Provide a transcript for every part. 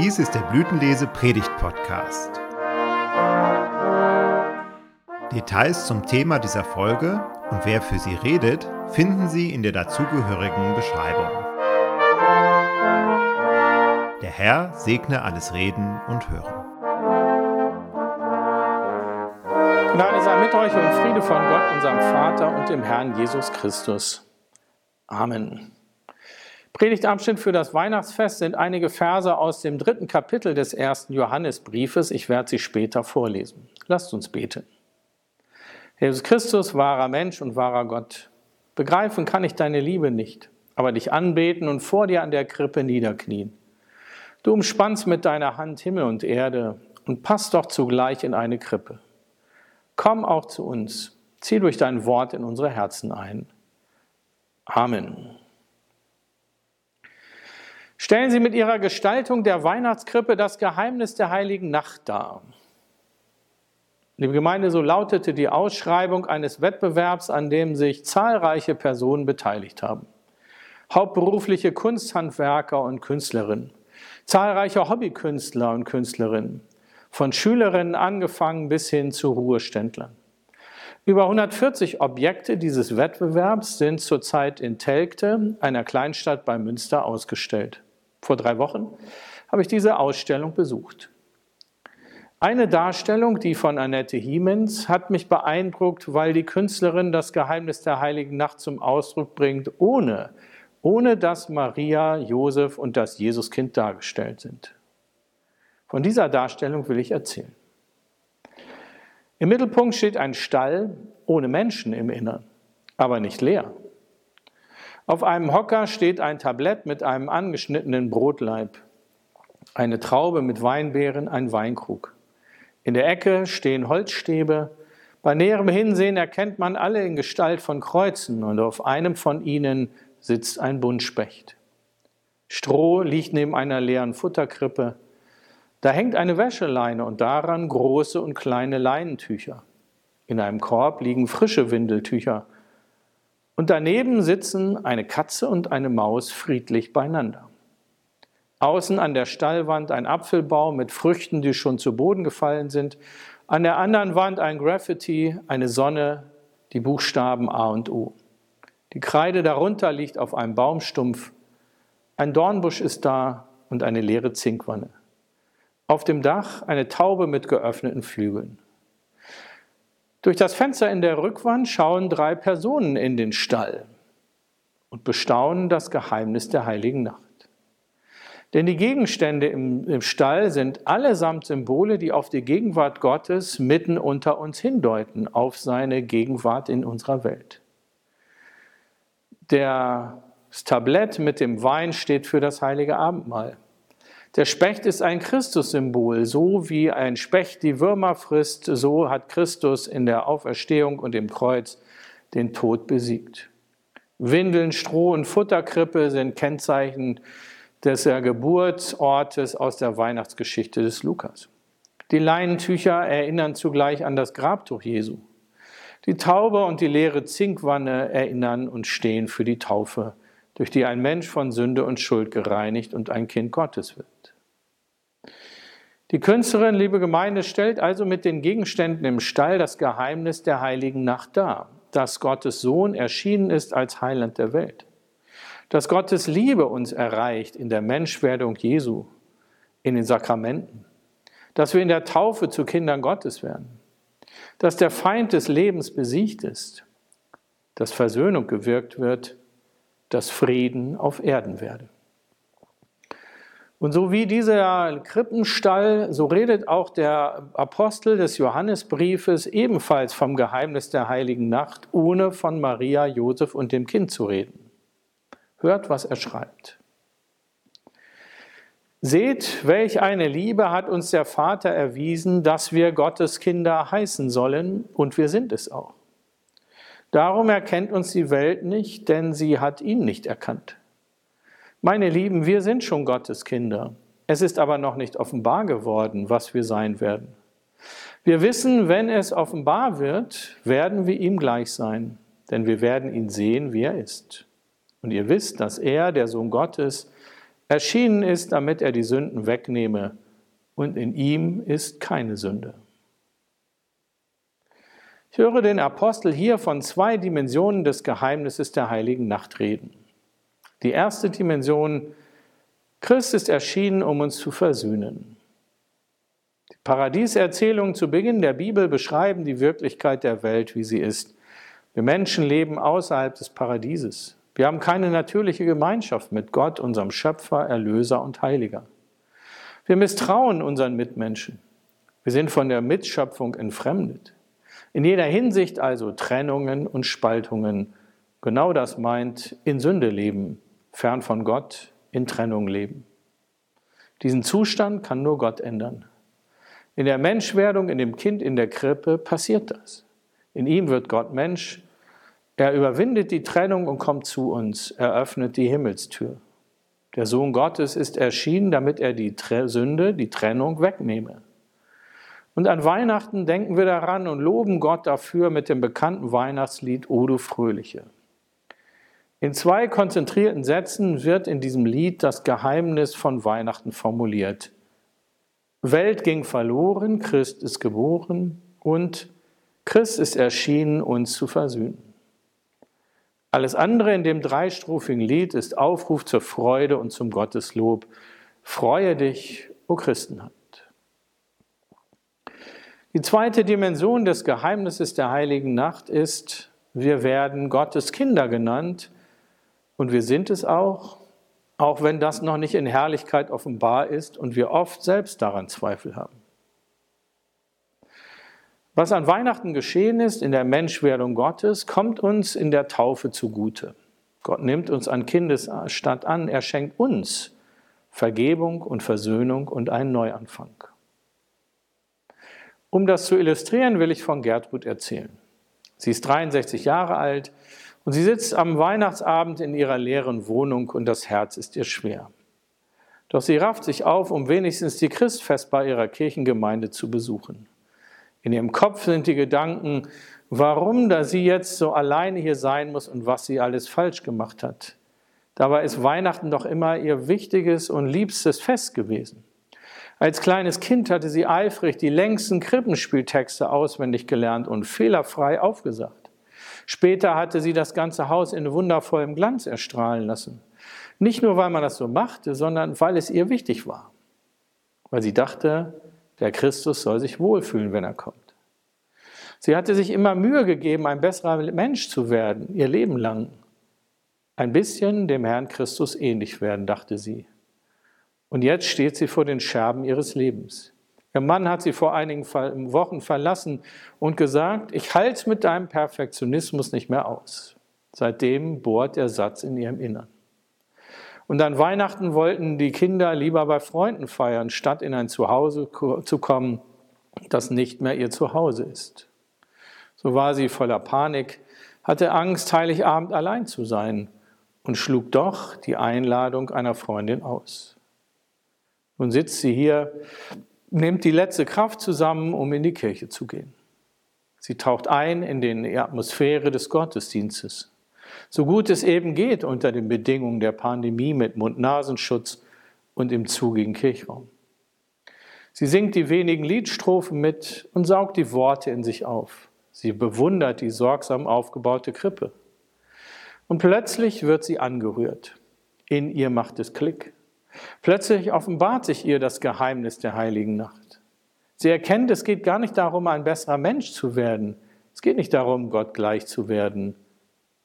Dies ist der Blütenlese Predigt Podcast. Details zum Thema dieser Folge und wer für sie redet, finden Sie in der dazugehörigen Beschreibung. Der Herr segne alles Reden und Hören. Gnade sei mit euch und Friede von Gott, unserem Vater und dem Herrn Jesus Christus. Amen. Predigtabschnitt für das Weihnachtsfest sind einige Verse aus dem dritten Kapitel des ersten Johannesbriefes. Ich werde sie später vorlesen. Lasst uns beten. Jesus Christus, wahrer Mensch und wahrer Gott, begreifen kann ich deine Liebe nicht, aber dich anbeten und vor dir an der Krippe niederknien. Du umspannst mit deiner Hand Himmel und Erde und passt doch zugleich in eine Krippe. Komm auch zu uns, zieh durch dein Wort in unsere Herzen ein. Amen. Stellen Sie mit Ihrer Gestaltung der Weihnachtskrippe das Geheimnis der heiligen Nacht dar. Liebe Gemeinde, so lautete die Ausschreibung eines Wettbewerbs, an dem sich zahlreiche Personen beteiligt haben. Hauptberufliche Kunsthandwerker und Künstlerinnen, zahlreiche Hobbykünstler und Künstlerinnen, von Schülerinnen angefangen bis hin zu Ruheständlern. Über 140 Objekte dieses Wettbewerbs sind zurzeit in Telgte, einer Kleinstadt bei Münster, ausgestellt. Vor drei Wochen habe ich diese Ausstellung besucht. Eine Darstellung, die von Annette Hiemens, hat mich beeindruckt, weil die Künstlerin das Geheimnis der heiligen Nacht zum Ausdruck bringt, ohne, ohne dass Maria, Josef und das Jesuskind dargestellt sind. Von dieser Darstellung will ich erzählen. Im Mittelpunkt steht ein Stall ohne Menschen im Innern, aber nicht leer. Auf einem Hocker steht ein Tablett mit einem angeschnittenen Brotleib, eine Traube mit Weinbeeren, ein Weinkrug. In der Ecke stehen Holzstäbe. Bei näherem Hinsehen erkennt man alle in Gestalt von Kreuzen und auf einem von ihnen sitzt ein Buntspecht. Stroh liegt neben einer leeren Futterkrippe. Da hängt eine Wäscheleine und daran große und kleine Leinentücher. In einem Korb liegen frische Windeltücher und daneben sitzen eine Katze und eine Maus friedlich beieinander. Außen an der Stallwand ein Apfelbaum mit Früchten, die schon zu Boden gefallen sind. An der anderen Wand ein Graffiti, eine Sonne, die Buchstaben A und O. Die Kreide darunter liegt auf einem Baumstumpf. Ein Dornbusch ist da und eine leere Zinkwanne. Auf dem Dach eine Taube mit geöffneten Flügeln. Durch das Fenster in der Rückwand schauen drei Personen in den Stall und bestaunen das Geheimnis der heiligen Nacht. Denn die Gegenstände im, im, Stall sind allesamt Symbole, die auf die Gegenwart Gottes mitten unter uns hindeuten, auf seine Gegenwart in unserer Welt. Das Tablett mit dem Wein steht für das heilige Abendmahl. Der Specht ist ein Christussymbol. So wie ein Specht die Würmer frisst, so hat Christus in der Auferstehung und im Kreuz den Tod besiegt. Windeln, Stroh und Futterkrippe sind Kennzeichen des Geburtsortes aus der Weihnachtsgeschichte des Lukas. Die Leinentücher erinnern zugleich an das Grabtuch Jesu. Die Taube und die leere Zinkwanne erinnern und stehen für die Taufe, durch die ein Mensch von Sünde und Schuld gereinigt und ein Kind Gottes wird. Die Künstlerin, liebe Gemeinde, stellt also mit den Gegenständen im Stall das Geheimnis der heiligen Nacht dar, dass Gottes Sohn erschienen ist als Heiland der Welt, dass Gottes Liebe uns erreicht in der Menschwerdung Jesu, in den Sakramenten, dass wir in der Taufe zu Kindern Gottes werden, dass der Feind des Lebens besiegt ist, dass Versöhnung gewirkt wird, dass Frieden auf Erden werde. Und so wie dieser Krippenstall, so redet auch der Apostel des Johannesbriefes ebenfalls vom Geheimnis der heiligen Nacht, ohne von Maria, Josef und dem Kind zu reden. Hört, was er schreibt. Seht, welch eine Liebe hat uns der Vater erwiesen, dass wir Gottes Kinder heißen sollen, und wir sind es auch. Darum erkennt uns die Welt nicht, denn sie hat ihn nicht erkannt. Meine Lieben, wir sind schon Gottes Kinder. Es ist aber noch nicht offenbar geworden, was wir sein werden. Wir wissen, wenn es offenbar wird, werden wir ihm gleich sein, denn wir werden ihn sehen, wie er ist. Und ihr wisst, dass er, der Sohn Gottes, erschienen ist, damit er die Sünden wegnehme, und in ihm ist keine Sünde. Ich höre den Apostel hier von zwei Dimensionen des Geheimnisses der heiligen Nacht reden. Die erste Dimension, Christ ist erschienen, um uns zu versöhnen. Die Paradieserzählungen zu Beginn der Bibel beschreiben die Wirklichkeit der Welt, wie sie ist. Wir Menschen leben außerhalb des Paradieses. Wir haben keine natürliche Gemeinschaft mit Gott, unserem Schöpfer, Erlöser und Heiliger. Wir misstrauen unseren Mitmenschen. Wir sind von der Mitschöpfung entfremdet. In jeder Hinsicht also Trennungen und Spaltungen. Genau das meint in Sünde leben, fern von Gott, in Trennung leben. Diesen Zustand kann nur Gott ändern. In der Menschwerdung, in dem Kind in der Krippe passiert das. In ihm wird Gott Mensch. Er überwindet die Trennung und kommt zu uns. Er öffnet die Himmelstür. Der Sohn Gottes ist erschienen, damit er die Sünde, die Trennung wegnehme. Und an Weihnachten denken wir daran und loben Gott dafür mit dem bekannten Weihnachtslied O du Fröhliche. In zwei konzentrierten Sätzen wird in diesem Lied das Geheimnis von Weihnachten formuliert. Welt ging verloren, Christ ist geboren und Christ ist erschienen, uns zu versöhnen. Alles andere in dem dreistrophigen Lied ist Aufruf zur Freude und zum Gotteslob. Freue dich, o Christenheit. Die zweite Dimension des Geheimnisses der heiligen Nacht ist, wir werden Gottes Kinder genannt und wir sind es auch, auch wenn das noch nicht in Herrlichkeit offenbar ist und wir oft selbst daran Zweifel haben. Was an Weihnachten geschehen ist in der Menschwerdung Gottes, kommt uns in der Taufe zugute. Gott nimmt uns an Kindesstatt an, er schenkt uns Vergebung und Versöhnung und einen Neuanfang. Um das zu illustrieren, will ich von Gertrud erzählen. Sie ist 63 Jahre alt und sie sitzt am Weihnachtsabend in ihrer leeren Wohnung und das Herz ist ihr schwer. Doch sie rafft sich auf, um wenigstens die Christfestbar ihrer Kirchengemeinde zu besuchen. In ihrem Kopf sind die Gedanken, warum da sie jetzt so alleine hier sein muss und was sie alles falsch gemacht hat. Dabei ist Weihnachten doch immer ihr wichtiges und liebstes Fest gewesen. Als kleines Kind hatte sie eifrig die längsten Krippenspieltexte auswendig gelernt und fehlerfrei aufgesagt. Später hatte sie das ganze Haus in wundervollem Glanz erstrahlen lassen. Nicht nur, weil man das so machte, sondern weil es ihr wichtig war. Weil sie dachte, der Christus soll sich wohlfühlen, wenn er kommt. Sie hatte sich immer Mühe gegeben, ein besserer Mensch zu werden, ihr Leben lang. Ein bisschen dem Herrn Christus ähnlich werden, dachte sie. Und jetzt steht sie vor den Scherben ihres Lebens. Ihr Mann hat sie vor einigen Wochen verlassen und gesagt, ich halte mit deinem Perfektionismus nicht mehr aus. Seitdem bohrt der Satz in ihrem Innern. Und an Weihnachten wollten die Kinder lieber bei Freunden feiern, statt in ein Zuhause zu kommen, das nicht mehr ihr Zuhause ist. So war sie voller Panik, hatte Angst, Heiligabend allein zu sein und schlug doch die Einladung einer Freundin aus. Nun sitzt sie hier, nimmt die letzte Kraft zusammen, um in die Kirche zu gehen. Sie taucht ein in die Atmosphäre des Gottesdienstes so gut es eben geht unter den Bedingungen der Pandemie mit Mund-Nasenschutz und im zugigen Kirchraum. Sie singt die wenigen Liedstrophen mit und saugt die Worte in sich auf. Sie bewundert die sorgsam aufgebaute Krippe. Und plötzlich wird sie angerührt. In ihr macht es Klick. Plötzlich offenbart sich ihr das Geheimnis der heiligen Nacht. Sie erkennt, es geht gar nicht darum, ein besserer Mensch zu werden. Es geht nicht darum, Gott gleich zu werden,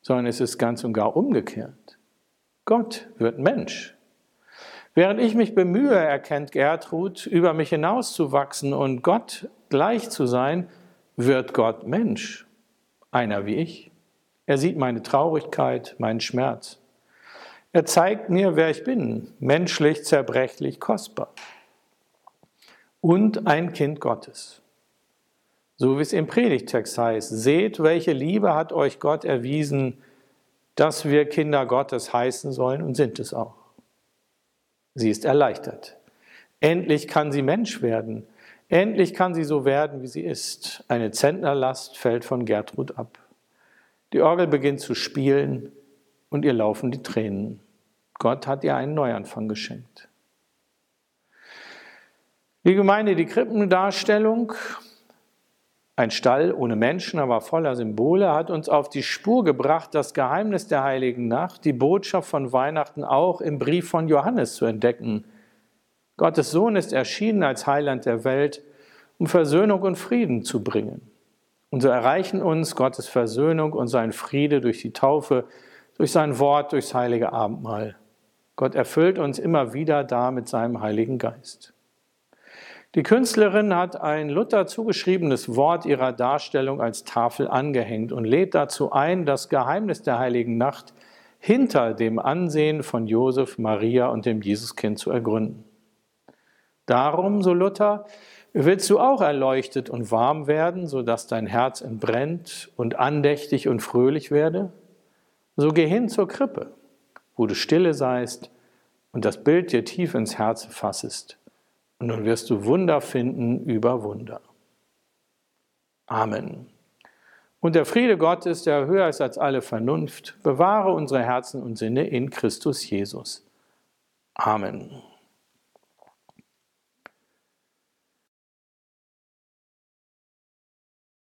sondern es ist ganz und gar umgekehrt. Gott wird Mensch. Während ich mich bemühe, erkennt Gertrud, über mich hinauszuwachsen und Gott gleich zu sein, wird Gott Mensch, einer wie ich. Er sieht meine Traurigkeit, meinen Schmerz. Er zeigt mir, wer ich bin, menschlich, zerbrechlich, kostbar. Und ein Kind Gottes. So wie es im Predigtext heißt, seht, welche Liebe hat euch Gott erwiesen, dass wir Kinder Gottes heißen sollen und sind es auch. Sie ist erleichtert. Endlich kann sie Mensch werden. Endlich kann sie so werden, wie sie ist. Eine Zentnerlast fällt von Gertrud ab. Die Orgel beginnt zu spielen und ihr laufen die Tränen. Gott hat ihr einen Neuanfang geschenkt. Die Gemeinde, die Krippendarstellung, ein Stall ohne Menschen, aber voller Symbole, hat uns auf die Spur gebracht, das Geheimnis der heiligen Nacht, die Botschaft von Weihnachten auch im Brief von Johannes zu entdecken. Gottes Sohn ist erschienen als Heiland der Welt, um Versöhnung und Frieden zu bringen. Und so erreichen uns Gottes Versöhnung und sein Friede durch die Taufe, durch sein Wort, durchs heilige Abendmahl. Gott erfüllt uns immer wieder da mit seinem Heiligen Geist. Die Künstlerin hat ein Luther zugeschriebenes Wort ihrer Darstellung als Tafel angehängt und lädt dazu ein, das Geheimnis der heiligen Nacht hinter dem Ansehen von Josef, Maria und dem Jesuskind zu ergründen. Darum, so Luther, willst du auch erleuchtet und warm werden, sodass dein Herz entbrennt und andächtig und fröhlich werde? So geh hin zur Krippe, wo du stille seist und das Bild dir tief ins Herz fassest und nun wirst du Wunder finden über Wunder. Amen. Und der Friede Gottes, der höher ist als alle Vernunft, bewahre unsere Herzen und Sinne in Christus Jesus. Amen.